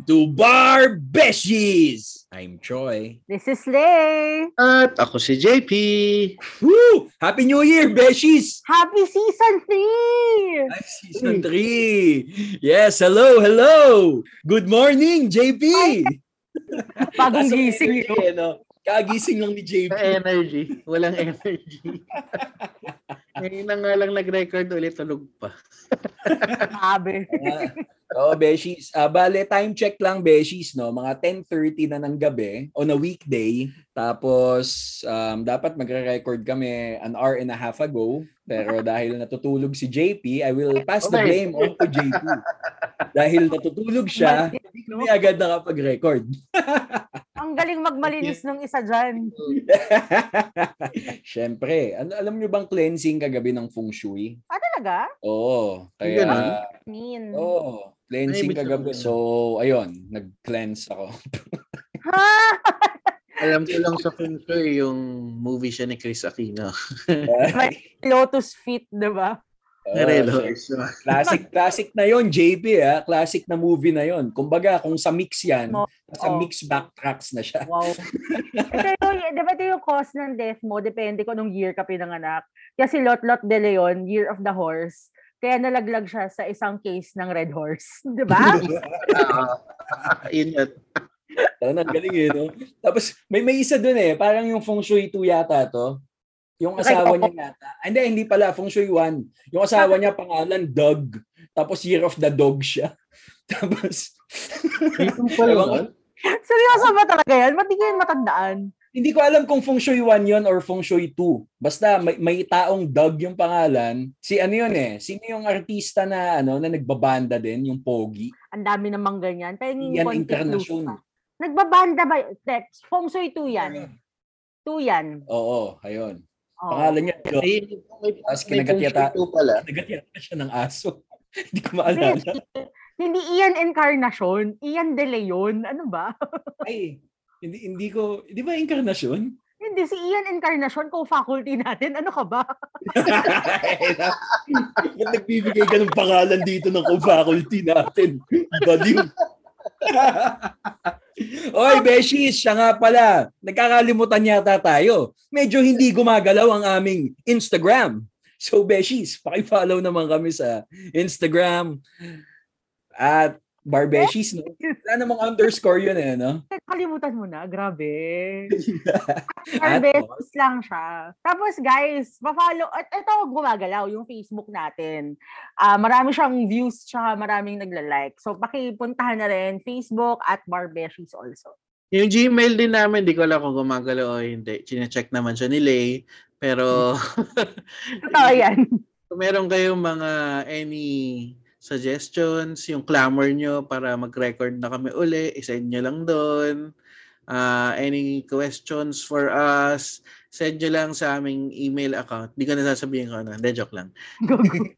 Welcome to Bar Beshies! I'm Troy. This is Lay. At ako si JP. Woo! Happy New Year, Beshies! Happy Season 3! Ay, Season 3! Yes, hello, hello! Good morning, JP! Bagong gising energy, yun. eh, no? Kagising lang ni JP. energy. Walang energy. Ngayon na nga lang nag-record ulit, tulog pa. Grabe. Oo, oh, Beshies. Ah, bale, time check lang, Beshies, no? Mga 10.30 na ng gabi on a weekday. Tapos, um, dapat magre-record kami an hour and a half ago. Pero dahil natutulog si JP, I will pass the Okay. blame on to JP. dahil natutulog siya, hindi kami agad nakapag-record. Ang galing magmalinis ng isa dyan. Siyempre, ano, alam niyo bang cleansing kagabi ng feng shui? Ah, talaga? Oo. Kaya, ganun? Mean. oo. Cleansing Ay, kagabi. So, ayun, nag-cleanse ako. Ha? Alam ko lang sa Feng Shui yung movie siya ni Chris Aquino. Lotus feet, di ba? Narelo. Classic, classic na yon JP ah. Classic na movie na yon. Kumbaga, kung sa mix yan, No. sa Oo. mix backtracks na siya. Wow. Ito yung, di ba ito yung cause ng death mo? Depende kung anong year ka pinanganak. Kasi Lot Lot de Leon, Year of the Horse. Kaya nalaglag siya sa isang case ng Red Horse. Di ba? Yun yun. Ang galing eh, no? Tapos, may may isa dun eh. Parang yung Feng Shui 2 yata to. Yung asawa niya yata. Ah, Hindi, hindi pala. Feng Shui 1. Yung asawa niya pangalan, Doug. Tapos Year of the Dog siya. Tapos, Ito pala Ewan ko. yun. Seryoso ba talaga yan? Ba't di ko yan matandaan? Hindi ko alam kung Feng Shui 1 yun or Feng Shui 2. Basta may, may taong Doug yung pangalan. Si ano yun eh? Sino yung artista na ano na nagbabanda din, yung Pogi? Ang dami namang ganyan. Pero yung Yan internasyon. Nagbabanda ba? Text. Feng Shui 2 yan. 2 yan. Oo, ayun. Oo. Pangalan niya, Doug. May, may, Tapos may kinagat Feng Shui yata. two pala. Nagatyata siya ng aso. hindi ko maalala. Hindi, hindi Ian Encarnacion. Ian De Leon. Ano ba? Ay, hindi hindi ko, di ba inkarnasyon? hindi, si Ian Encarnacion, co-faculty natin. Ano ka ba? Ba't nagbibigay ka ng pangalan dito ng co-faculty natin? Baliw. Oy, Beshies, siya nga pala. Nagkakalimutan yata tayo. Medyo hindi gumagalaw ang aming Instagram. So, Beshies, pakifollow naman kami sa Instagram at Barbeshies. No? Wala namang underscore yun eh, no? Kalimutan mo na. Grabe. At- Harvest lang siya. Tapos guys, pa-follow. At ito, gumagalaw yung Facebook natin. Ah, marami siyang views tsaka maraming nagla-like. So, pakipuntahan na rin Facebook at Barbeshies also. Yung Gmail din namin, di ko alam kung gumagalaw o hindi. Chine-check naman siya ni Lay. Pero Totoo yan. kung meron kayong mga any suggestions, yung clamor nyo para mag-record na kami uli, isend nyo lang doon. Ah, any questions for us, send nyo lang sa aming email account. Di ko na sasabihin ko ano. Hindi, joke lang.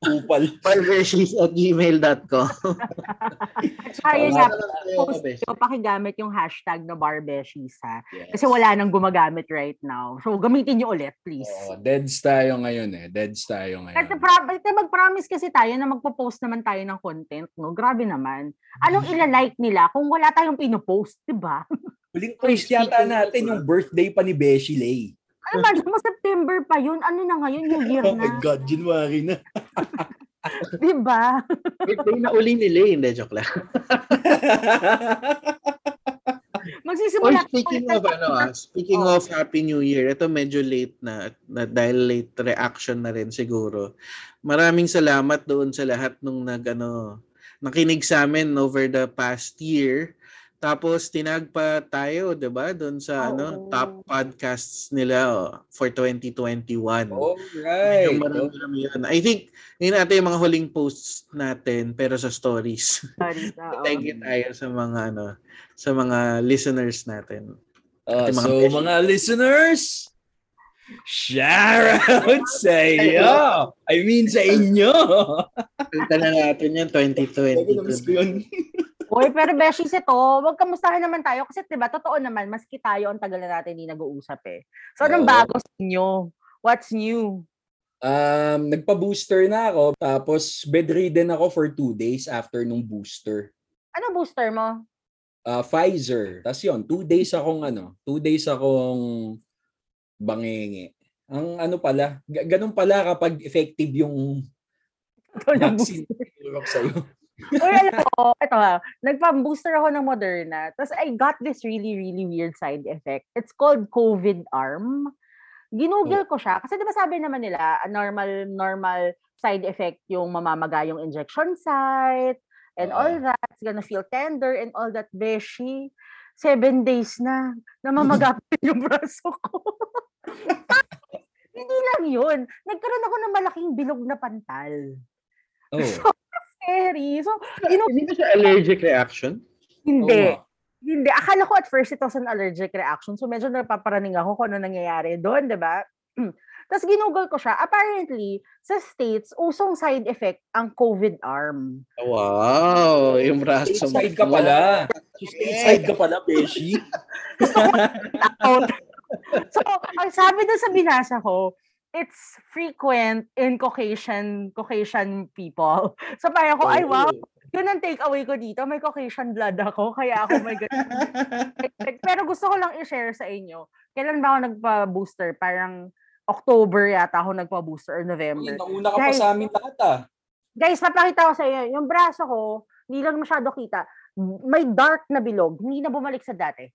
Kupal. Palversis at gmail.com. At saka yun nga, post nyo, pakigamit yung hashtag na Barbeshies ha. Kasi wala nang gumagamit right now. So, gamitin nyo ulit, please. Oh, deads tayo ngayon eh. Deads tayo ngayon. pra- at mag-promise kasi tayo na magpo-post naman tayo ng content, no? Grabe naman. Anong ilalike nila kung wala tayong pinopost, di ba? Huling post yata natin yung birthday pa ni Beshi Lay. Ano ba, mo September pa yun? Ano na ngayon? New Year Oh my na. God, January na. Di ba? Birthday na uli ni Lay. Hindi, joke lang. Oh, Magsisimula. speaking of ano ah, speaking Oh. of Happy New Year, ito medyo late na, na dahil late reaction na rin siguro. Maraming salamat doon sa lahat nung nag ano, nakinig sa amin over the past year. Tapos tinag pa tayo, 'di ba? Doon sa ano, Oo. top podcasts nila oh, for 2021. Alright. Medyo marami-rami yun. I think, yun natin yung mga huling posts natin, pero sa stories. Thank you tayo sa mga ano, sa mga listeners natin. Uh, mga so mga listeners, shout out sa iyo. I mean sa inyo. Punta na natin yan, 2022. Namiss ko yun. Uy, pero Beshies ito, wag kamustahan naman tayo kasi 'di ba totoo naman maski tayo ang tagal na natin hindi nag-uusap eh. So anong bago sa inyo? What's new? Um, nagpa-booster na ako, tapos bedridden ako for two days after nung booster. Ano booster mo? Ah, Pfizer. Tapos yun, two days akong ano, two days akong bangingi. Ang ano pala, ga- ganun pala kapag effective yung vaccine sa'yo. Uy, alam ko, ito ha, nagpa-booster ako ng Moderna. Tapos I got this really, really weird side effect. It's called COVID arm. Ginugol ko siya. Kasi di ba sabi naman nila, a normal, normal side effect yung mamamaga yung injection site and all that. It's gonna feel tender and all that. Beshi, seven days na, namamaga pa yung braso ko. Hindi lang yun. Nagkaroon ako ng malaking bilog na pantal. Oh. Scary. So, inu- Hindi ba siya allergic reaction? hindi. Nga. Hindi. Akala ko at first it was an allergic reaction. So medyo napaparaning ako kung ano nangyayari doon, di ba? Tapos ginugol ko siya. Apparently, sa States, usong side effect ang COVID arm. Wow! Yung braso mo. Stateside ka pala. Stateside ka pala, Beshi. Out. so, ang sabi doon sa binasa ko, it's frequent in Caucasian Caucasian people. So parang ako, ay wow, yun ang takeaway ko dito. May Caucasian blood ako, kaya ako may ganun. Pero gusto ko lang i-share sa inyo. Kailan ba ako nagpa-booster? Parang October yata ako nagpa-booster or November. nauna ka pa Guys. sa amin lahat ah. Guys, papakita ko sa inyo. Yung braso ko, hindi lang masyado kita. May dark na bilog. Hindi na bumalik sa dati.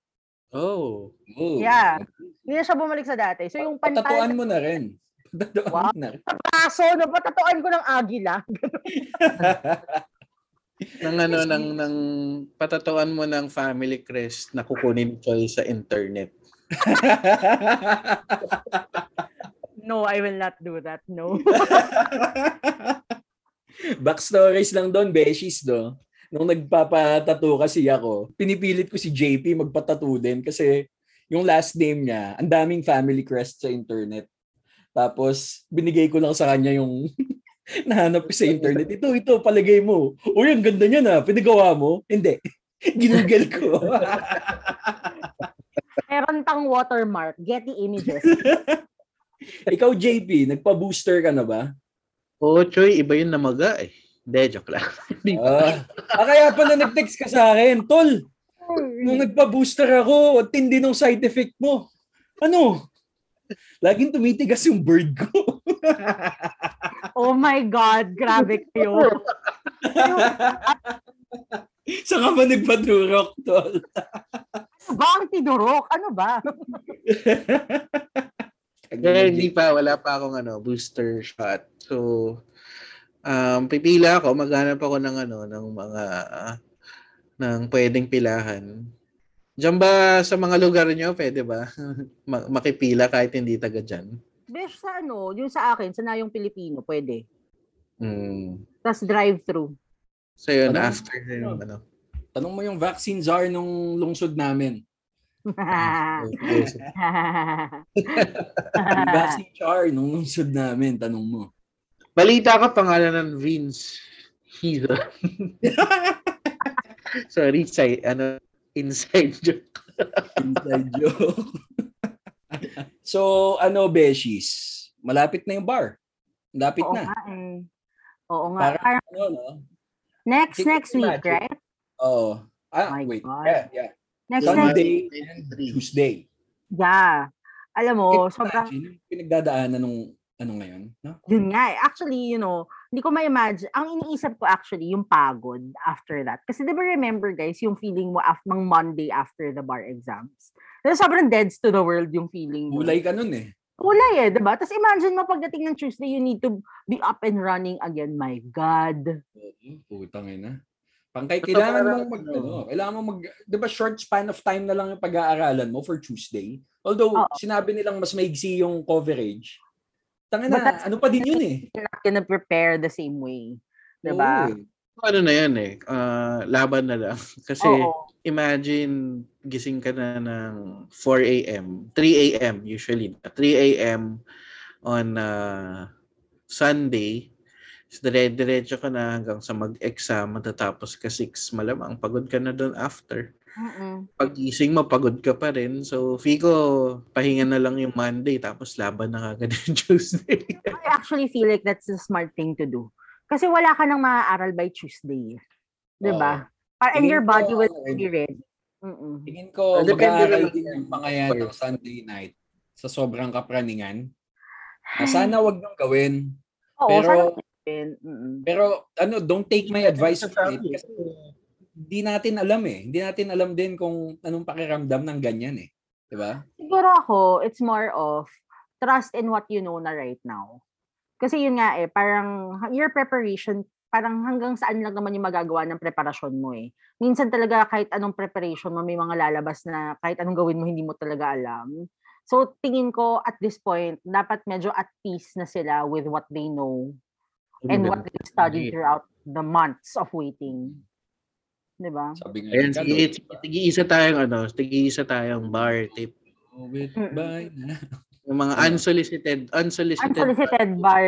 Oh. Oh. Yeah. Hindi na siya bumalik sa dati. So yung pantal Patatuan mo na rin. Patatuan Wow. na rin. braso, napatatuan ko ng agila. Nang ano, nang, nang patatuan mo ng family crest na kukunin Choy sa internet. No, I will not do that. No. Backstories lang doon, Beshies, do. Nung nagpapatato kasi ako, pinipilit ko si JP magpatato din kasi yung last name niya, ang daming family crest sa internet. Tapos, binigay ko lang sa kanya yung nahanap ko sa internet. Ito, ito, palagay mo. Uy, ang ganda niya na. Pinagawa mo? Hindi. Ginugel ko. Meron tang watermark. Getty Images. Ikaw, JP, nagpa-booster ka na ba? Oo, Choy, iba yun namaga eh. Hindi, joke lang. Ah, ah, kaya pala nag-text ka sa akin. Tol, nung nagpa-booster ako, ang tindi ng side effect mo. Ano? Laging tumitigas yung bird ko. oh my God, grabe kayo. Saan ka ba nagpaturok, tol? Ano ba ang tinurok? Ano ba? Hindi pa, wala pa akong ano, booster shot. So, um, pipila ako, maghanap ako ng ano, ng mga, ah, ng pwedeng pilahan. Diyan ba sa mga lugar nyo, pwede ba? Ma- makipila kahit hindi taga dyan? Besh, sa ano, yung sa akin, sa Nayong Pilipino, pwede. Hmm. Tapos drive-through. So yun, Ano? after yung ano. Tanong mo yung vaccine czar nung lungsod namin. Yung vaccine czar nung lungsod namin, tanong mo. Balita ka pangalan ng Vince Hizo. Sorry, say, ano, inside joke. Inside joke. so, ano, Beshies? Malapit na yung bar. Malapit Oo na. nga eh. Oo nga. Parang, Parang ano, no? next, ko next week, imagine. right? Oo. Ah, My wait. God. Yeah, yeah. Next, next, Sunday and Tuesday. yeah. Alam mo, you sobrang, pinagdadaanan nung ano ngayon? No? yun nga eh. Actually, you know, hindi ko ma-imagine. Ang iniisip ko actually, yung pagod after that. Kasi di ba remember guys, yung feeling mo after Monday after the bar exams. Kasi sobrang deads to the world yung feeling mo. Kulay ka nun eh. Kulay eh, di ba? Tapos imagine mo pagdating ng Tuesday, you need to be up and running again. My God. Oo, Putang ina. Pangkay, kailangan mong mag, ano. ano, kailangan mo mag, di ba short span of time na lang yung pag-aaralan mo for Tuesday? Although, Oo. sinabi nilang mas maigsi yung coverage. But that's- ano pa din yun eh. You're not gonna prepare the same way. Di ba? Oo, eh. Ano na yan eh, ah, laban na lang. Kasi Oo. imagine gising ka na ng 4 a.m., 3 a.m. usually, 3 a.m. on uh, Sunday, so dire-diretso ka na hanggang sa mag-exam, matatapos ka 6, malamang pagod ka na doon after. Mm-mm. Pagising mo, pagod ka pa rin. So, Fico, pahinga na lang yung Monday, tapos laban na kagad yung Tuesday. I actually feel like that's the smart thing to do. Kasi wala ka nang maaaral by Tuesday. Di ba? Pa- and Tingin your ko, body will ano, be ready. Mm-mm. Tingin ko, depende mag-aaral din yung mga yan ng Sunday night sa sobrang kapraningan. Na sana wag nang gawin. Oo, pero- sana. Pero ano, don't take my advice for it. Kasi hindi natin alam eh. Hindi natin alam din kung anong pakiramdam ng ganyan eh. 'Di ba? Siguro ako, it's more of trust in what you know na right now. Kasi yun nga eh, parang your preparation, parang hanggang saan lang naman yung magagawa ng preparasyon mo eh. Minsan talaga kahit anong preparation mo, may mga lalabas na kahit anong gawin mo, hindi mo talaga alam. So tingin ko at this point, dapat medyo at peace na sila with what they know and what they studied throughout the months of waiting. 'Di ba? Sabi nga Ayan, sige, sige, tig-iisa tayong ano, tig-iisa tayong bar tip. with bye na. Yung mga unsolicited, unsolicited, Unsolicited bar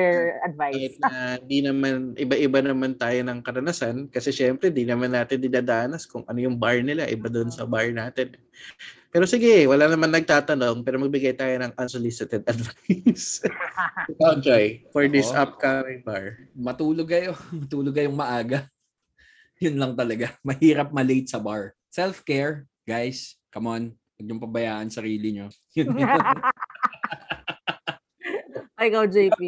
advice. kahit na di naman, iba-iba naman tayo ng karanasan kasi syempre di naman natin dinadanas kung ano yung bar nila, iba doon sa bar natin. Pero sige, wala naman nagtatanong pero magbigay tayo ng unsolicited advice. Ikaw, Joy, for this upcoming bar. Matulog kayo. Matulog kayong maaga. Yun lang talaga. Mahirap malate sa bar. Self-care, guys. Come on. Huwag niyong pabayaan sarili niyo. Yun yun. Ay, ikaw, JP.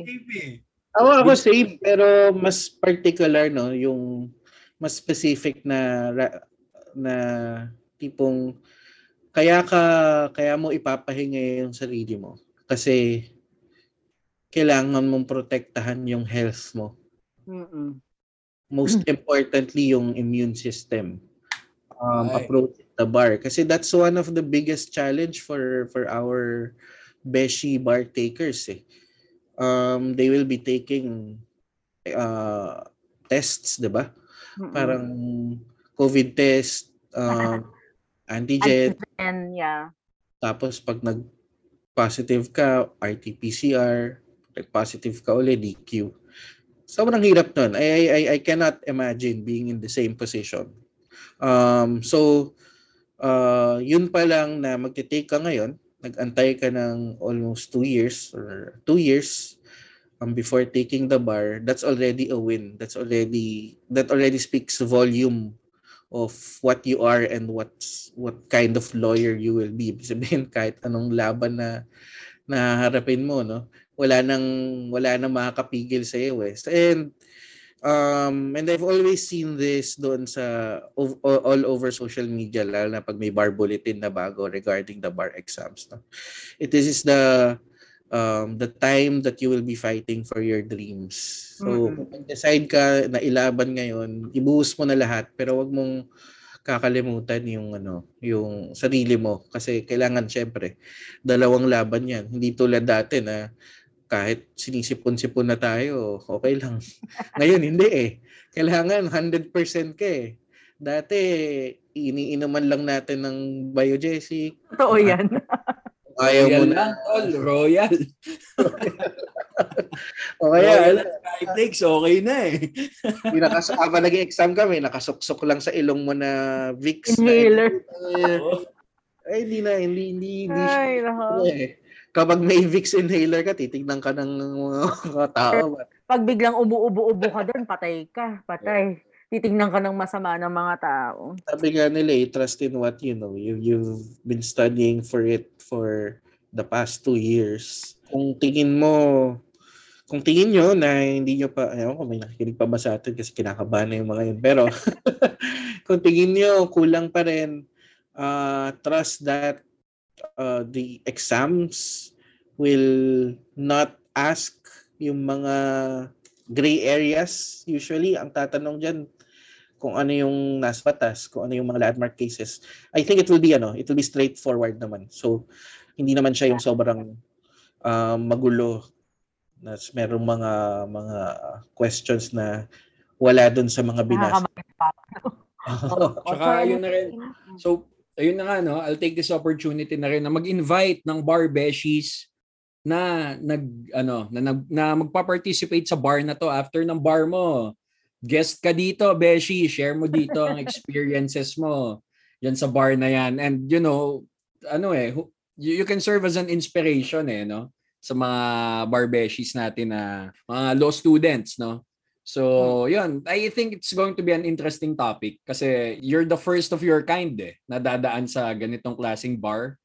Ako, ako same, pero mas particular, no? Yung mas specific na na tipong kaya ka kaya mo ipapahinga yung sarili mo kasi kailangan mong protektahan yung health mo. Mm-mm. Most importantly yung immune system. Um, Right. approach the bar kasi that's one of the biggest challenge for for our beshi bar takers eh. Um, they will be taking uh, tests, 'di ba? Mm-mm. Parang COVID test, um, antigen, And yeah. tapos pag nag-positive ka, RT-PCR, nag-positive ka ulit, DQ. Sobrang hirap nun. I, I, I- cannot imagine being in the same position. Um, so, uh, yun pa lang na magte-take ka ngayon, nag-antay ka ng almost two years or two years um, before taking the bar, that's already a win. That's already, that already speaks volume of what you are and what's what kind of lawyer you will be. Sabihin kahit anong laban na naharapin mo, no? Wala nang wala nang makakapigil sa iyo, eh. And um and I've always seen this doon sa all, over social media lalo na pag may bar bulletin na bago regarding the bar exams, no. It is the um the time that you will be fighting for your dreams. So, Mm-mm. kung mag-decide ka na ilaban ngayon, ibuhos mo na lahat pero wag mong kakalimutan yung ano, yung sarili mo kasi kailangan syempre dalawang laban 'yan. Hindi tulad dati na kahit sinisipon-sipon na tayo, okay lang. Ngayon hindi eh. Kailangan 100% ka eh. Dati iniinuman lang natin ng biogesic. Totoo yan. Ayaw mo Royal na. lang, tol. Royal. O kaya, Royal at Skyflakes, okay na eh. yung nakas- habang nag-exam kami, nakasuksok lang sa ilong mo na Vicks. na- Inhaler. Ay, hindi na, hindi, hindi, hindi siya. Ay, nako. eh. Kapag may Vicks inhaler ka, titignan ka ng mga tao. Pag biglang ubo-ubo-ubo ka doon, patay ka. Patay. Titingnan ka ng masama ng mga tao. Sabi nga nila, eh, trust in what you know. You, you've been studying for it for the past two years. Kung tingin mo, kung tingin nyo na hindi nyo pa, ayaw ko, may nakikinig pa ba sa atin kasi kinakabahan na yung mga yun. Pero, kung tingin nyo, kulang pa rin, uh, trust that uh, the exams will not ask yung mga gray areas. Usually, ang tatanong dyan, kung ano yung nasa batas, kung ano yung mga landmark cases. I think it will be ano, it will be straightforward naman. So hindi naman siya yung sobrang um, magulo na merong mga mga questions na wala dun sa mga binasa. Tsaka yun na rin. So, ayun na nga, no? I'll take this opportunity na rin na mag-invite ng bar beshies na nag ano na, nag, na magpa-participate sa bar na to after ng bar mo. Guest ka dito, Beshi, share mo dito ang experiences mo yan sa bar na yan. And you know, ano eh, you, you can serve as an inspiration eh, no? Sa mga bar beshies natin na mga law students, no? So, yun. I think it's going to be an interesting topic kasi you're the first of your kind eh, na dadaan sa ganitong klaseng bar.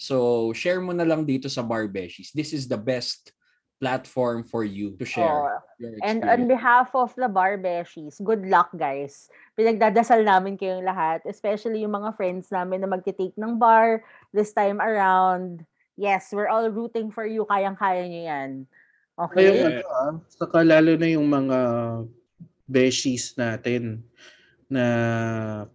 So, share mo na lang dito sa Bar Beshies. This is the best platform for you to share Oh, your And on experience. behalf of the Barbeshies, good luck guys. Pinagdadasal namin kayong lahat, especially yung mga friends namin na magte-take ng bar this time around. Yes, we're all rooting for you. Kayang-kaya nyo yan. Kaya Okay? ano ah, saka lalo na yung mga beshies natin na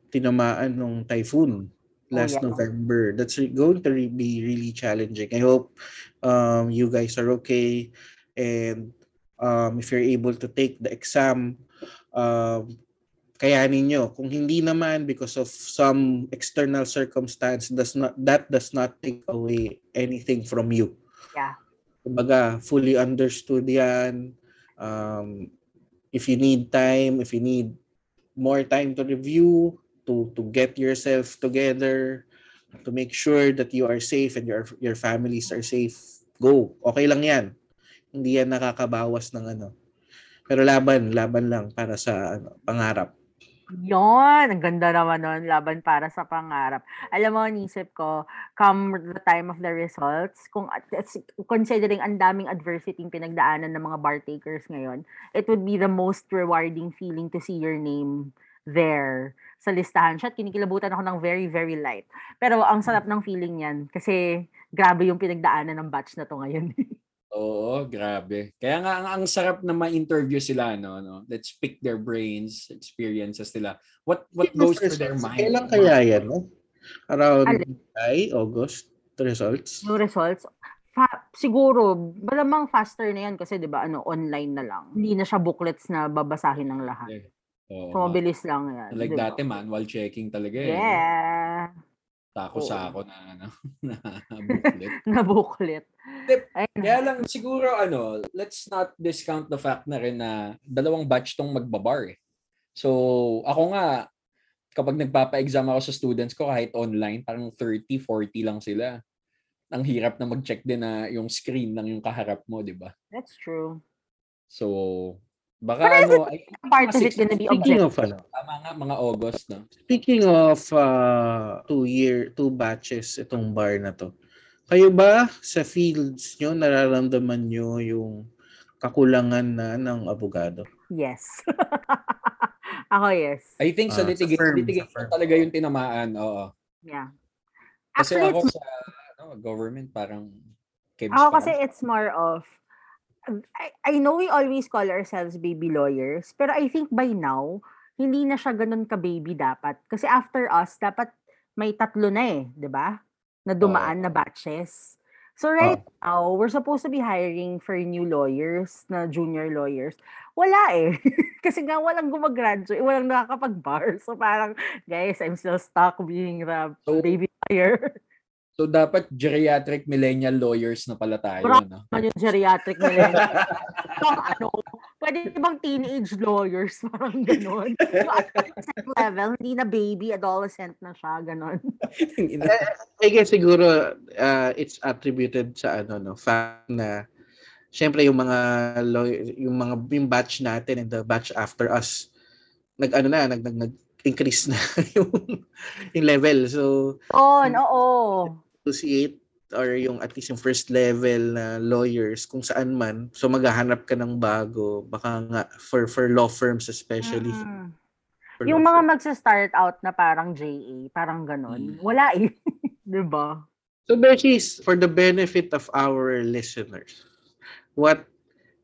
tinamaan ng typhoon last yeah. November. That's re- going to re- be really challenging. I hope um, you guys are okay and um, if you're able to take the exam, um, kayanin nyo. Kung hindi naman because of some external circumstance, does not that does not take away anything from you. Yeah. Kumbaga, fully understood yan. Um, if you need time, if you need more time to review, to to get yourself together, to make sure that you are safe and your your families are safe, go. Okay lang yan. Hindi yan nakakabawas ng ano. Pero laban, laban lang para sa ano, pangarap. Yon, ang ganda naman nun, laban para sa pangarap. Alam mo, nisip ko, come the time of the results, kung considering ang daming adversity yung pinagdaanan ng mga bar takers ngayon, it would be the most rewarding feeling to see your name there sa listahan siya. At kinikilabutan ako ng very, very light. Pero ang sarap ng feeling yan kasi grabe yung pinagdaanan ng batch na to ngayon. Oo, grabe. Kaya nga ang, ang sarap na ma-interview sila no, no. Let's pick their brains, experiences nila. What what goes through their mind? Kailan kaya yan? No? Around Alin? July, August, the results? yung results, fa- siguro, malamang faster na yan kasi 'di ba ano, online na lang. Hindi na siya booklets na babasahin ng lahat. Oo, So, mabilis lang yan. Like di ba? dati manual checking talaga eh. Yeah. Tako Oo. sa ako na ano, na booklet. Na booklet. Kaya lang siguro ano, let's not discount the fact na rin na dalawang batch tong magbabar eh. So, ako nga kapag nagpapa-exam ako sa students ko kahit online, parang 30, 40 lang sila. Ang hirap na mag-check din na yung screen ng yung kaharap mo, 'di ba? That's true. So, baka But ano, ay, Part of it gonna be Speaking objective. of ano, tama nga mga August, no? Speaking of uh, two year, two batches itong bar na to. Kayo ba sa fields nyo nararamdaman nyo yung kakulangan na ng abogado? Yes. Ako yes. I think sa sa litigation, firm, litigation firm. talaga yung tinamaan, oo. Yeah. Kasi Actually, ako it's, sa ano, government parang ako kasi it's more of I, I know we always call ourselves baby lawyers, pero I think by now, hindi na siya ganun ka-baby dapat. Kasi after us, dapat may tatlo na eh, di ba? Na dumaan na batches. So right now, we're supposed to be hiring for new lawyers, na junior lawyers. Wala eh. Kasi nga walang gumagraduate, walang nakakapag-bar. So parang, guys, I'm still stuck being the So- baby lawyer. So dapat geriatric millennial lawyers na pala tayo, Bro. no? ano yung geriatric nila. Pang ano, pwede bang teenage lawyers, parang gano'n. Yung adolescent level, hindi na baby, adolescent na siya, gano'n. I guess siguro uh, it's attributed sa ano no, fact na syempre yung mga law- yung mga yung batch natin and the batch after us nag ano na nag nag, nag increase na yung yung level. So On, oo. Associate or yung at least yung first level na lawyers kung saan man so maghahanap ka ng bago baka nga for for law firms especially Mm. for Yung mga firms. magsa-start out na parang JA, parang gano'n. Mm. Wala eh. 'Di ba? So Berchies, for the benefit of our listeners, what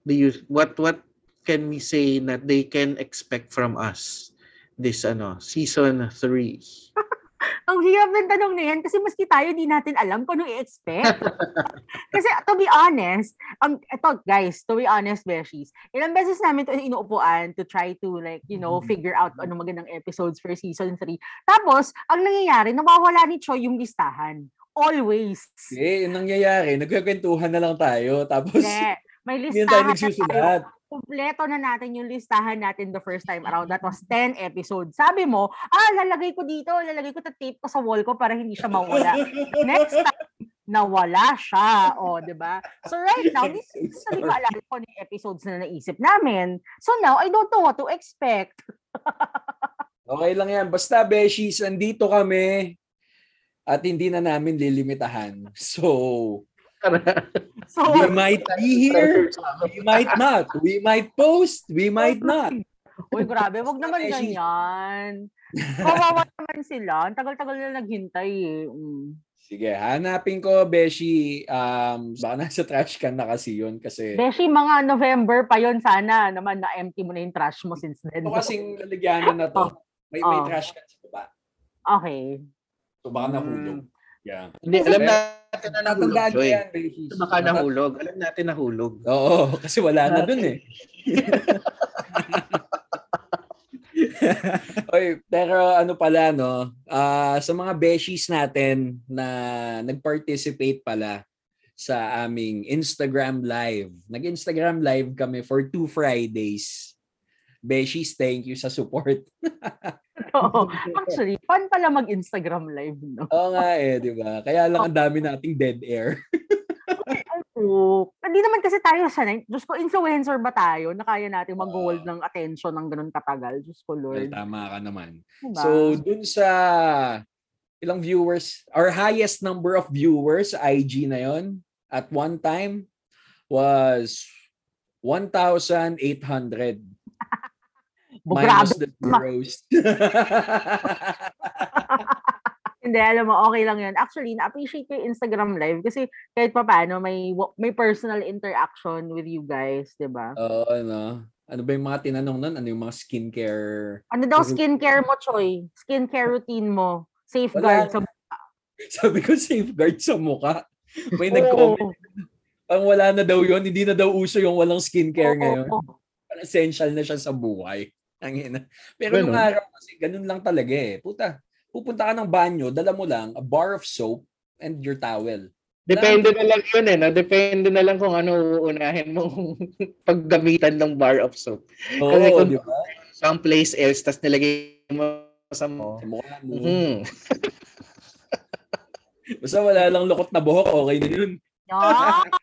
do you what what can we say that they can expect from us this ano season 3? Ang hirap ng tanong na yan kasi maski tayo di natin alam kung ano i-expect. kasi to be honest, ang ito guys, to be honest, Beshies, ilang beses namin to inuupuan to try to like, you know, figure out ano magandang episodes for season 3. Tapos, ang nangyayari, nawawala ni Choi yung listahan. Always. Eh, yung nangyayari, nagkakwentuhan na lang tayo. Tapos, Hindi. May hindi tayo listahan tayo. Kompleto na natin yung listahan natin the first time around. That was 10 episodes. Sabi mo, ah, lalagay ko dito, lalagay ko ta tape ko sa wall ko para hindi siya mawala. Next time, nawala siya. O, di ba? So right now, this is sabi ko alala ko ng episodes na naisip namin. So now, I don't know what to expect. Okay lang yan. Basta, Beshies, andito kami at hindi na namin lilimitahan. So, So, we might be here, we might not. We might post, we might not. uy, grabe, wag naman ganyan. Kawawa naman sila. Ang tagal-tagal na naghintay eh. Mm. Sige, hanapin ko, Beshi. Um, baka nasa trash can na kasi yun. Kasi Beshi, mga November pa yon sana naman na-empty mo na yung trash mo since then. ito kasing lalagyanan na to. May, may Oh. trash can sa baba. Okay. So baka nahulog. Mm. Yeah. Hindi, alam natin na nahulog, Tatandaan ko Joy. yan. Baka nahulog. Alam natin nahulog. Oo, kasi wala na dun eh. Oy, pero ano pala no, ah sa mga beshies natin na nag-participate pala sa aming Instagram live. Nag-Instagram live kami for two Fridays. Beshies, thank you sa support. Oo. Actually, fun pala mag-Instagram live, no? Oo nga eh, di ba? Kaya lang ang dami nating dead air. Oo. Hindi naman kasi tayo sanay. Diyos ko, influencer ba tayo na kaya natin mag-hold ng attention ng ganun katagal? Diyos ko, Well, Lord. tama ka naman. Diba? So, dun sa ilang viewers, our highest number of viewers IG na yon at one time was 1,800 Bo, minus grabe. the zeros. Hindi, alam mo, okay lang yun. Actually, na-appreciate ko yung Instagram live kasi kahit pa paano, may, may personal interaction with you guys, di ba? Oo, ano? Ano ba yung mga tinanong nun? Ano yung mga skincare? Ano daw skincare mo, Choy? Skincare routine mo? Safeguard Wala. sa Sabi ko, safeguard sa muka. May Oo. nag-comment. Ang wala na daw yon hindi na daw uso yung walang skincare Oo, ngayon. oo. Parang essential na siya sa buhay. Ang ina. Pero Ganun. nung araw kasi, ganun lang talaga eh. Puta, pupunta ka ng banyo, dala mo lang a bar of soap and your towel. Depende na lang yun eh. No? Depende na lang kung ano uunahin mong paggamitan ng bar of soap. Oo, Kasi kung- di ba? Someplace else, tas nilagay mo sa mo. Sa mukha mo. Mhm. Basta wala lang lukot na buhok, okay na yun. Yak!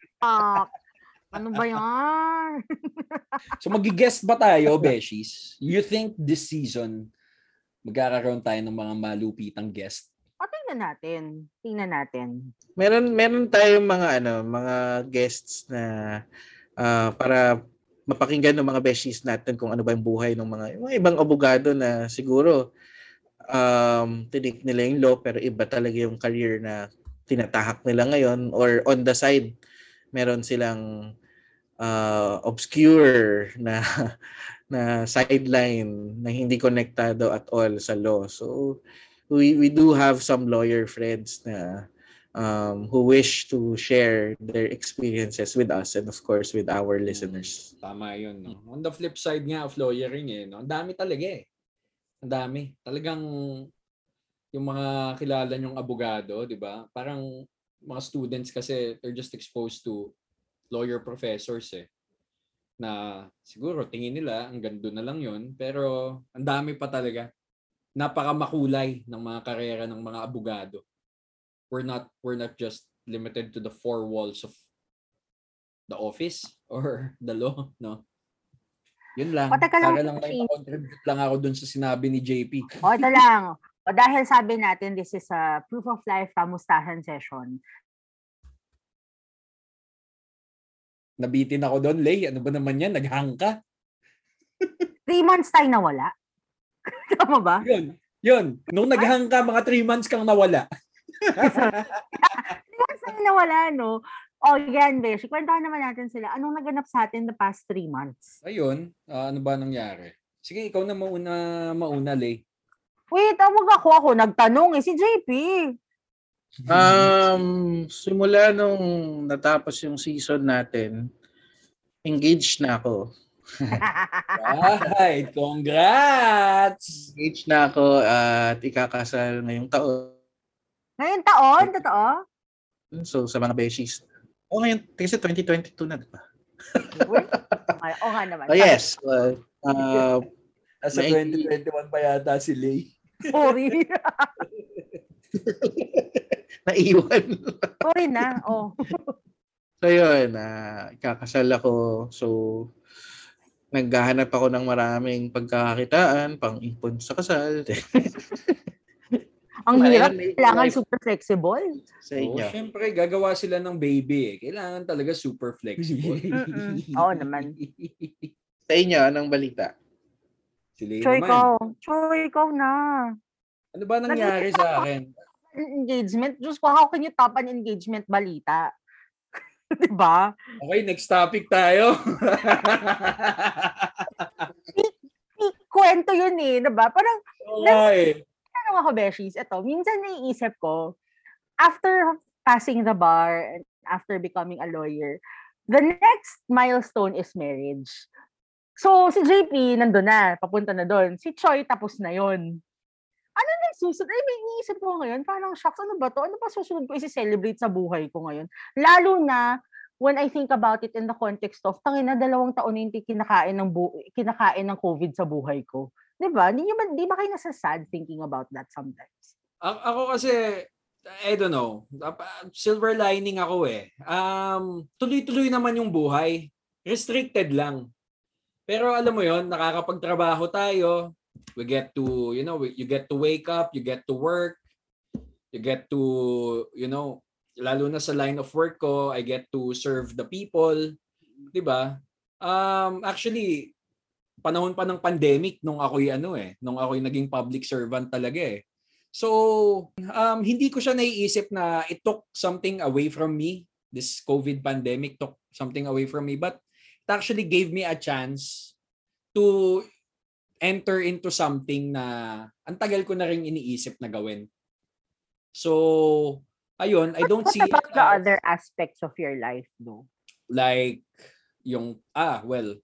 Ano ba yan? So magi-guest ba tayo, Beshies? You think this season magkakaroon tayo ng mga malupitang guest? O, tingnan natin. Tingnan natin. Meron meron tayong mga ano, mga guests na ah, para mapakinggan ng mga besties natin kung ano ba yung buhay ng mga, mga ibang abogado na siguro um, tinik nila yung law pero iba talaga yung career na tinatahak nila ngayon or on the side meron silang uh, obscure na na sideline na hindi konektado at all sa law. So we we do have some lawyer friends na um, who wish to share their experiences with us and of course with our listeners. Tama yun. No? On the flip side nga of lawyering, eh, no? ang dami talaga eh. Ang dami. Talagang yung mga kilala nyong abogado, di ba? Parang mga students kasi they're just exposed to lawyer professors eh. Na siguro tingin nila ang gando na lang yun. Pero ang dami pa talaga. Napakamakulay ng mga karera ng mga abogado. We're not we're not just limited to the four walls of the office or the law, no? Yun lang. O, teka lang, Para lang may contribute lang ako dun sa sinabi ni JP. O, ito lang. O, dahil sabi natin, this is a proof of life kamustahan session. Nabitin ako doon, Lay. Ano ba naman yan? Naghang ka? Three months tayo nawala. Tama ba? Yun. Yun. Nung naghang ka, mga three months kang nawala. Three months tayo nawala, no? O, yan, Besh. Kwentuhan naman natin sila. Anong naganap sa atin the past three months? Ayun. ah, ano ba nangyari? Sige, ikaw na mauna, mauna, Lay. Wait, tawag ako. Ako nagtanong eh. Si JP. Um, simula nung natapos yung season natin, engaged na ako. Right. Congrats! Engaged na ako at ikakasal ngayong taon. Ngayon taon, totoo? So sa mga beshies. O ngayon, kasi 2022 na, di ba? Uy, ay, O nga naman. Oh yes. Uh, uh, Nasa May- 2021 pa yata si Lay. Sorry. naiwan. Sorry na. Oh. So yun, ah, kakasal ako. So naghahanap ako ng maraming pagkakakitaan, pang-ipon sa kasal. Ang hirap. may Kailangan life super flexible. sa inyo. syempre, gagawa sila ng baby eh. Kailangan talaga super flexible. Oo naman. Sa inyo, anong balita? Sila Choy, naman. ikaw. Choy, ikaw na. Ano ba nangyari sa akin? Engagement. Diyos ko, how can you top an engagement balita? diba? Okay, next topic tayo. Kwento yun eh. Diba? Parang, Oo nga eh. ano ako, Beshies, ito, minsan naiisip ko, after passing the bar and after becoming a lawyer, the next milestone is marriage. So, si JP, nandun na, papunta na doon. Si Choi, tapos na yon. Ano na susunod? Ay, may iniisip ko ngayon, parang shocks, ano ba to? Ano ba susunod ko isi-celebrate sa buhay ko ngayon? Lalo na, when I think about it in the context of, tangin na dalawang taon na hindi kinakain ng, bu- kinakain ng COVID sa buhay ko. 'Di ba? Di, ba, di ba kayo nasa sad thinking about that sometimes? A- ako kasi, I don't know, silver lining ako eh. Um, tuloy-tuloy naman yung buhay. Restricted lang. Pero alam mo yon nakakapagtrabaho tayo. We get to, you know, you get to wake up, you get to work, you get to, you know, lalo na sa line of work ko, I get to serve the people. 'Di ba? Um, actually, panahon pa ng pandemic nung ako'y ano eh, nung ako'y naging public servant talaga eh. So, um, hindi ko siya naiisip na it took something away from me. This COVID pandemic took something away from me. But actually gave me a chance to enter into something na ang tagal ko na rin iniisip na gawin. So, ayun, I don't What see it about the as other aspects of your life, no? like yung, ah, well,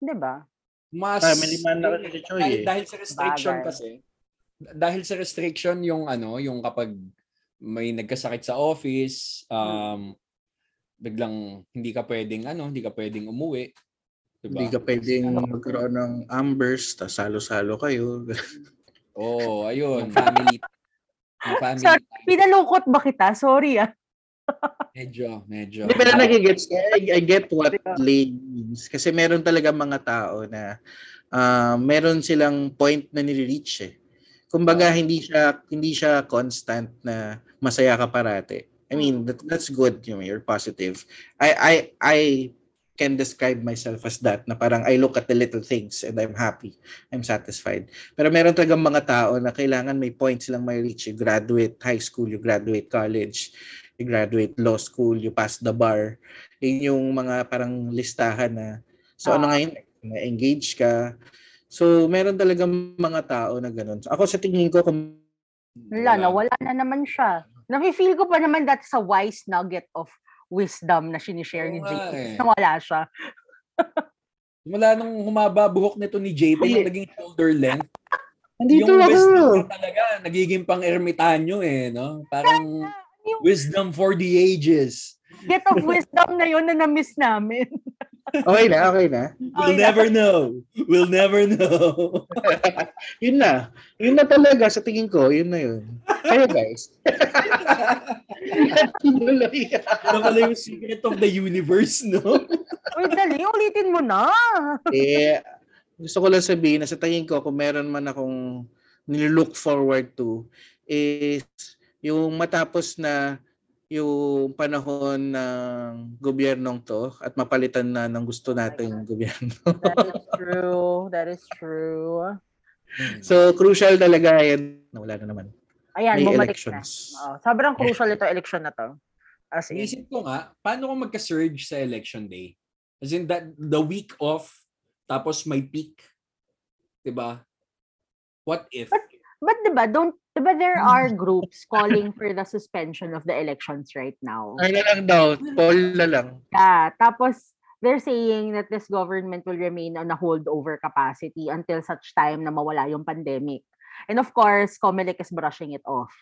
'Di ba? mas Family man na kasi si Choi dahil, eh. dahil sa restriction Bagay. kasi dahil sa restriction yung ano yung kapag may nagkasakit sa office um biglang hindi ka pwedeng ano hindi ka pwedeng umuwi diba? Hindi ka pwedeng magkaroon ng ambers, tas salo-salo kayo. oh ayun family family Sorry, pinalungkot ba kita? Sorry ah. medyo medyo Hindi, pero nagigets. I, I get what. Lane means. Kasi meron talaga mga tao na ah, meron silang point na nire-reach eh. Kumbaga, hindi siya hindi siya constant na masaya ka parate. I mean, that, that's good. You know, you're positive. I, I, I can describe myself as that na parang I look at the little things and I'm happy. I'm satisfied. Pero meron talagang mga tao na kailangan may points silang may reach. You graduate high school, you graduate college, you graduate law school, you pass the bar. Yun yung mga parang listahan na so ano Ah. ngayon, na-engage ka. So meron talagang mga tao na ganun. So, ako sa tingin ko kung Wala na, wala na naman siya. Nafe-feel ko pa naman that's a wise nugget of wisdom na sinishare ni JP. eh. Na wala siya. Mula nung humaba buhok nito ni JP, yung naging shoulder length, Andito yung wisdom na talaga, nagiging pang ermitanyo eh, no? Parang wisdom for the ages. get of wisdom na yun na na-miss namin. Okay na, okay na. We'll Okay na. never know. We'll never know. Yun na. Yun na talaga sa tingin ko, yun na yun. Kaya guys. Tinuloy. ano pala yung secret of the universe, no? Uy, dali, ulitin mo na. eh, gusto ko lang sabihin na sa tingin ko, kung meron man akong nilook forward to, is yung matapos na yung panahon ng gobyernong to at mapalitan na ng gusto nating gobyerno. That is true. That is true. so, crucial talaga yan. Nawala na naman. Ayan, May bumalik elections. na. Oo, sobrang crucial ito election na to. As in, Iisip ko nga, paano kung magka-surge sa election day? As in, that, the week off, tapos may peak. 'Di ba? What if? but diba, don't, diba there Hmm. are groups calling for the suspension of the elections right now? Ay na lang daw. Poll na lang. Yeah, tapos they're saying that this government will remain on a holdover capacity until such time na mawala yung pandemic. And of course, Comelec is brushing it off.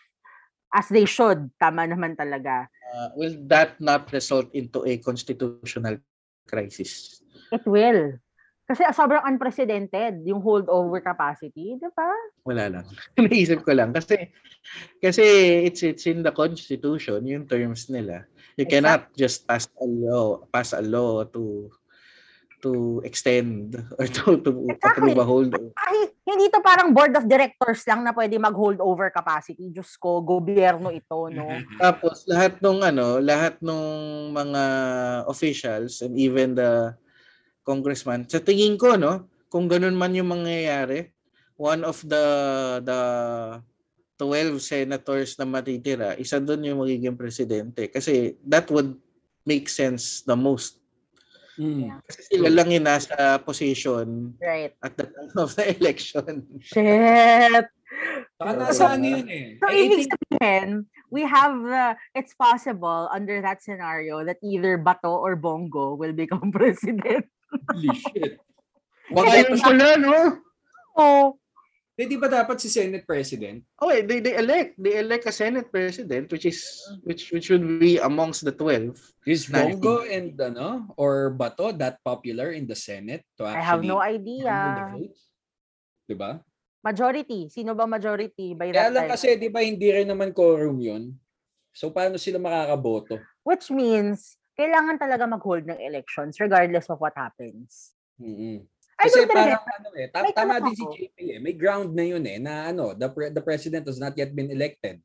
As they should. Tama naman talaga. Uh, will that not result into a constitutional crisis? It will. Kasi ah, sobrang unprecedented yung holdover capacity, di ba? Wala lang. Naisip ko lang kasi kasi it's it's in the constitution yung terms nila. You cannot just pass a law pass a law to to extend or to to Exactly. approve a holdover. Ay, hindi to parang board of directors lang na pwede mag-holdover capacity. Diyos ko, gobyerno ito, no? Tapos lahat nung ano, lahat nung mga officials and even the congressman, sa tingin ko no, kung ganun man yung mangyayari, one of the the 12 senators na matitira, isa doon yung magiging presidente kasi that would make sense the most. Mm. Kasi sila lang yung nasa position Right. at the time of the election. Shit! Saka nasa ano yun eh. So, I ibig think- sabihin, we have, uh, it's possible under that scenario that either Bato or Bongo will become president. Holy shit. Baka yun pala, no? Oh, Eh, di ba dapat si Senate President? Oh, eh, they, they elect. They elect a Senate President which is which which would be amongst the 12. Is Nice. Bongo and ano, or Bato that popular in the Senate to I actually have no handle idea. the votes? Di ba? Majority. Sino ba majority by Kaya that lang time? kasi, di ba, hindi rin naman quorum yun. So, paano sila makakaboto? Which means, kailangan talaga mag-hold ng elections regardless of what happens. mm I Kasi parang ano eh, ta- May tama din si. JP eh. May ground na yun eh, na ano, the, pre- the president has not yet been elected.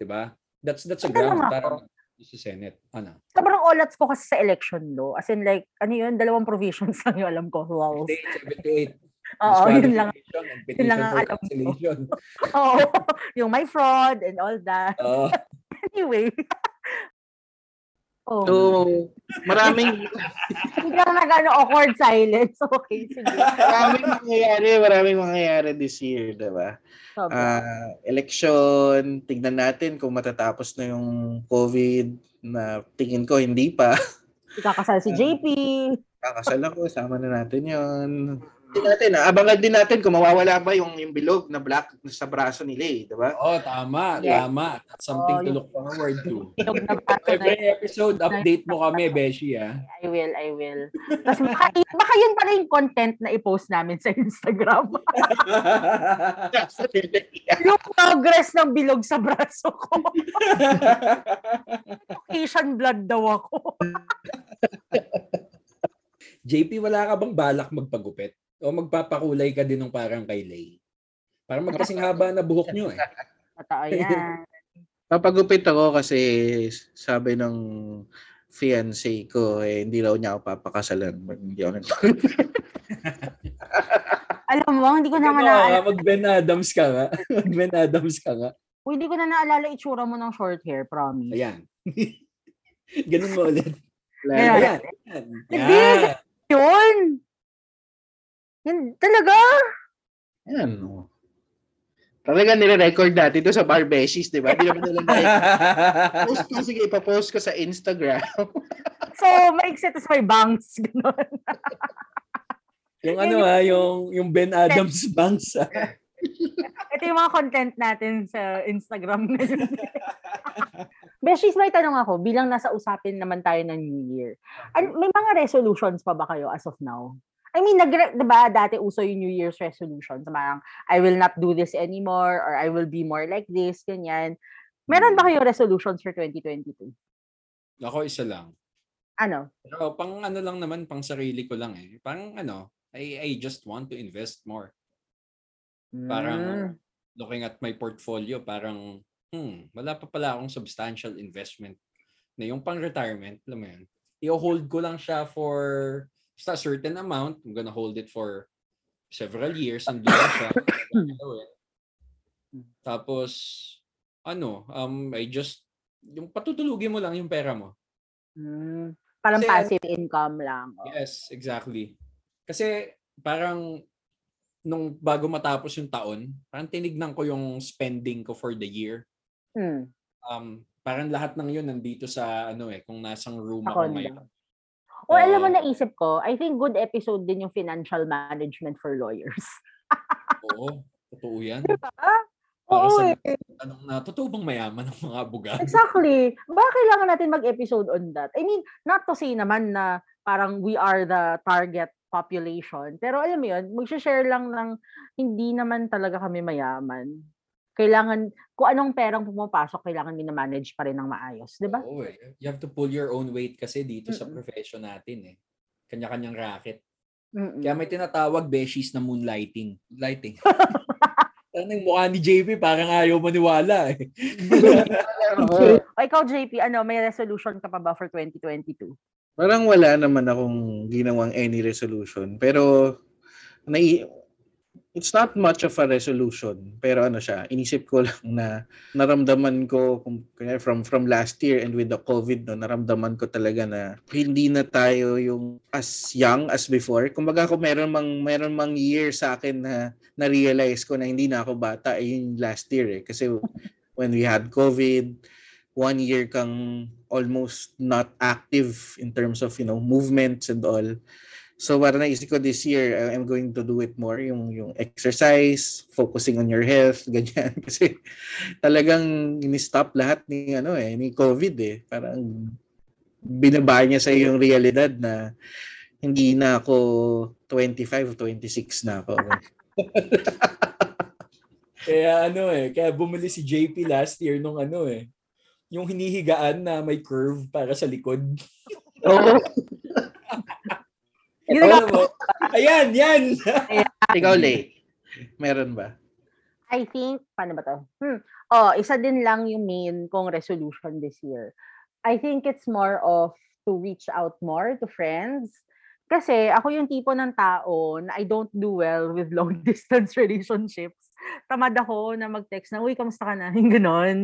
Di ba? That's that's a May ground ako. para sa Senate. Ano? Sobrang olats ko kasi sa election law. As in like, ano yun, dalawang provisions lang yung alam ko. Wow. 78, 78. Oo, yun lang. Yun petition lang ang alam ko. Oo. yung my fraud and all that. Oo. Anyway. Oh. So, maraming Biglang nag-ano, awkward silence. Okay, sige. maraming mangyayari, maraming mangyayari this year, 'di ba? Sobra. Ah, election, tignan natin kung matatapos na yung COVID na tingin ko hindi pa. Ikakasal si JP. Kakasal ako, sama na natin 'yon. Tingnan natin, ah, abangan din natin kung mawawala ba yung yung bilog na black sa braso ni Lay, 'di ba? Oh, tama, Yes. tama. That's something Oh, to look forward to. Every episode, update mo kami, Beshi, ah. I will, I will. Tapos baka, baka yun pala yung content na i-post namin sa Instagram. yung progress ng bilog sa braso ko. Asian blood daw ako. JP, wala ka bang balak magpagupit? O magpapakulay ka din ng parang kay Lay? Parang magkasing haba na buhok nyo eh. Totoo yan. Papagupit ako kasi sabi ng fiancé ko, eh, hindi raw niya ako papakasalan. Hindi ako nag- Alam mo, hindi ko na nga Ano, naalala. mag Ben Adams ka nga. Mag Ben Adams ka nga. Uy, hindi ko na naalala itsura mo ng short hair, promise. Ayan. Ganun mo ulit. Ayan. Ayan. Ayan. Hindi. Yan. Yun! Yun, talaga? Yan. oh. Talaga nire-record natin ito sa Barbeshies, di ba? Hindi naman nila post ko, sige, ipapost ko sa Instagram. So, maikset tas may bangs. Ganon. yung ano ah, yung, yung Ben Adams bangs. ah. Ito yung mga content natin sa Instagram ngayon. Beshies, may tanong ako, bilang nasa usapin naman tayo ng New Year. May mga resolutions pa ba kayo as of now? I mean, nag, diba, dati uso yung New Year's resolutions. Parang, I will not do this anymore or I will be more like this, ganyan. Meron ba kayo resolutions for 2022? Ako isa lang. Ano? Pero pang ano lang naman, pang sarili ko lang eh. Pang ano, I, I just want to invest more. Parang Mm. looking at my portfolio, parang, hmm, wala pa pala akong substantial investment na yung pang retirement, alam mo yun, i-hold ko lang siya for just a certain amount. I'm gonna hold it for several years and lang siya. Tapos, ano, um, I just, yung patutulugin mo lang yung pera mo. Mm. Parang Kasi- passive income lang. oh. Yes, exactly. Kasi parang nung bago matapos yung taon, parang tinignan ko yung spending ko for the year. Hmm. Um, parang lahat ng yun nandito sa ano eh, kung nasang room ako condo. ngayon. O alam mo, naisip ko, I think good episode din yung financial management for lawyers. Oo, totoo yan. Para Oo sa eh. tanong na, totoo bang mayaman ang mga abogado? Exactly. Baka kailangan natin mag-episode on that? I mean, not to say naman na parang we are the target population. Pero alam mo yun, mag-share lang ng hindi naman talaga kami mayaman. Kailangan, kung anong perang pumapasok, kailangan minamanage pa rin ng maayos. Di ba? Oo eh. You have to pull your own weight kasi dito sa Mm-mm. profession natin eh. Kanya-kanyang racket. Mm-mm. Kaya may tinatawag beshies na moonlighting. Lighting. Ano yung mukha ni JP parang ayaw maniwala eh. O ikaw, JP, ano, may resolution ka pa ba for 2022? Parang wala naman akong ginawang any resolution. Pero, nai- it's not much of a resolution. Pero ano siya, inisip ko lang na naramdaman ko kung- from from last year and with the COVID, no, naramdaman ko talaga na hindi na tayo yung as young as before. Kumbaga kung meron mang, meron mang year sa akin na na-realize ko na hindi na ako bata, ay yung last year eh. Kasi when we had COVID, one year kang almost not active in terms of, you know, movements and all. So para naisip ko this year, I- I'm going to do it more, yung, yung exercise, focusing on your health, ganyan. Kasi talagang ini-stop lahat ni, ano eh, ni COVID eh. Parang binaba niya sa yung realidad na hindi na ako 25 o 26 na ako. Kaya ano eh, kaya bumili si JP last year nung ano eh, yung hinihigaan na may curve para sa likod. Oo. Yun Alam mo? Ayan, yan! Ikaw, Lay, meron ba? I think, paano ba to? Hmm. Oh, isa din lang yung main kong resolution this year. I think it's more of to reach out more to friends. Kasi ako yung tipo ng tao na I don't do well with long distance relationships. Tamad ako na mag-text na, uy, kamusta ka na? Yung ganon.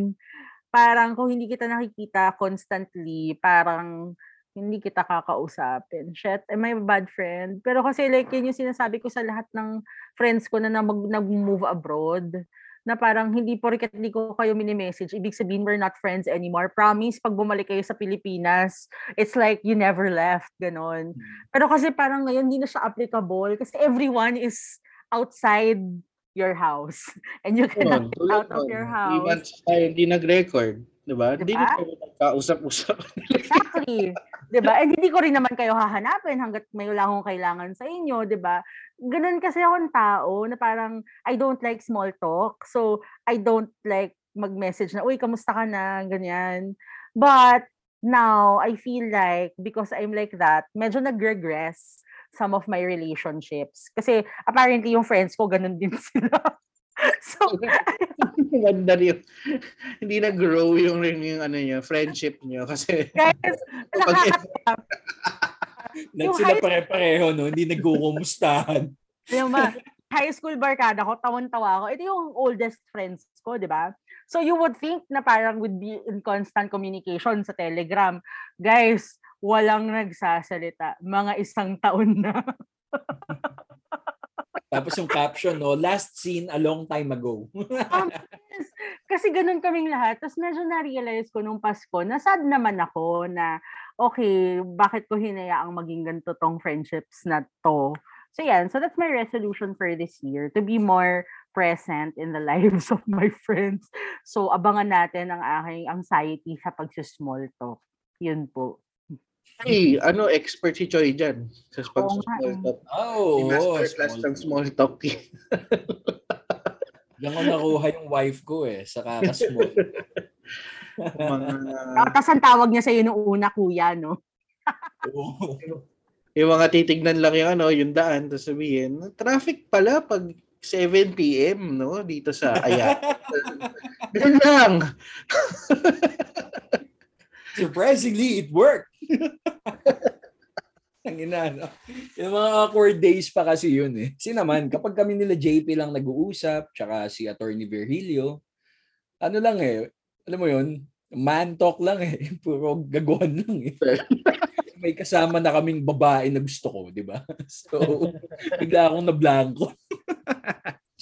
Parang kung hindi kita nakikita constantly, parang hindi kita kakausapin. Shit, am I a bad friend? Pero kasi like yun yung sinasabi ko sa lahat ng friends ko na, na mag, nag-move abroad na parang hindi po rin hindi ko kayo mini-message. Ibig sabihin, we're not friends anymore. Promise, pag bumalik kayo sa Pilipinas, it's like you never left, ganon. Pero kasi parang ngayon, hindi na siya applicable kasi everyone is outside your house. And you cannot get out of your house. hindi nag-record. Diba? Hindi Diba? na tayo nagkausap-usap. Exactly. 'Di ba? And hindi ko rin naman kayo hahanapin hangga't may wala akong kailangan sa inyo, 'di ba? Ganun kasi akong tao na parang I don't like small talk. So, I don't like mag-message na, uy, kamusta ka na? Ganyan. But, now, I feel like, because I'm like that, medyo nag-regress some of my relationships. Kasi, apparently, yung friends ko, ganun din sila. so, Maganda rin. hindi na-grow yung, yung, ano niyo, friendship niyo kasi guys, pag nakaka- Nag sila pare-pareho, no? Hindi nagkukumustahan. Alam mo, high school barkada ko, tawan-tawa ako. Ito yung oldest friends ko, di ba? So you would think na parang would be in constant communication sa Telegram. Guys, walang nagsasalita. Mga isang taon na. Tapos yung caption, no? Last seen a long time ago. Yes. Kasi ganun kaming lahat. Tapos medyo na-realize ko nung Pasko, na sad naman ako na, okay, bakit ko hinayaang maging ganito tong friendships na to? So yan, so that's my resolution for this year, to be more present in the lives of my friends. So abangan natin ang aking anxiety sa pag-small talk. Yun po. Ay, ano, expert si Choi dyan sa pag Oo nga small eh. talk. Oh, masterclass ng small talk. Diyan ko nakuha yung wife ko eh, sa kakasmall. mga, Tapos ang tawag niya sa iyo nung una, kuya, no? Oo. yung mga titignan lang yung ano, yung daan, tapos sabihin, traffic pala pag 7 p.m. no dito sa Ayat. Ganun lang. Surprisingly, it worked. Ang ina, no? Yung mga awkward days pa kasi yun eh. Kasi naman, kapag kami nila JP lang nag-uusap, tsaka si Attorney Virgilio, ano lang eh, alam mo yun, man talk lang eh. Puro gaguhan lang eh. May kasama na kaming babae na gusto ko, di ba? So, bigla akong nablangko.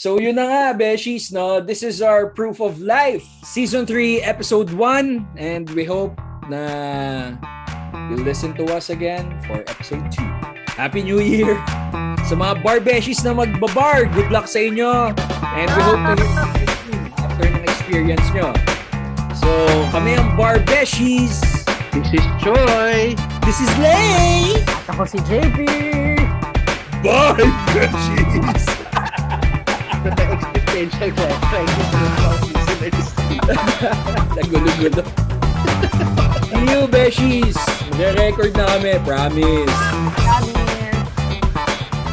So yun na nga, Beshies, no? This is our Proof of Life, Season 3, Episode 1. And we hope na you'll listen to us again for Episode 2. Happy New Year! Sa mga bar Beshies na magbabar, good luck sa inyo! And we hope to hear you after ng experience nyo. So, kami ang bar Beshies! This is Choi. This is Lay! At ako si JP! Bye, Beshies! Existential crisis ng mga listeners. Nagulo-gulo. See you, Beshies! Magre-record na kami, promise.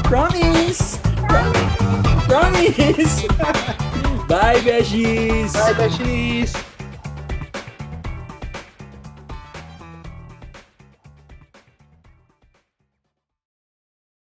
Promise. Promise! Promise! Bye, Beshies! Bye, Beshies!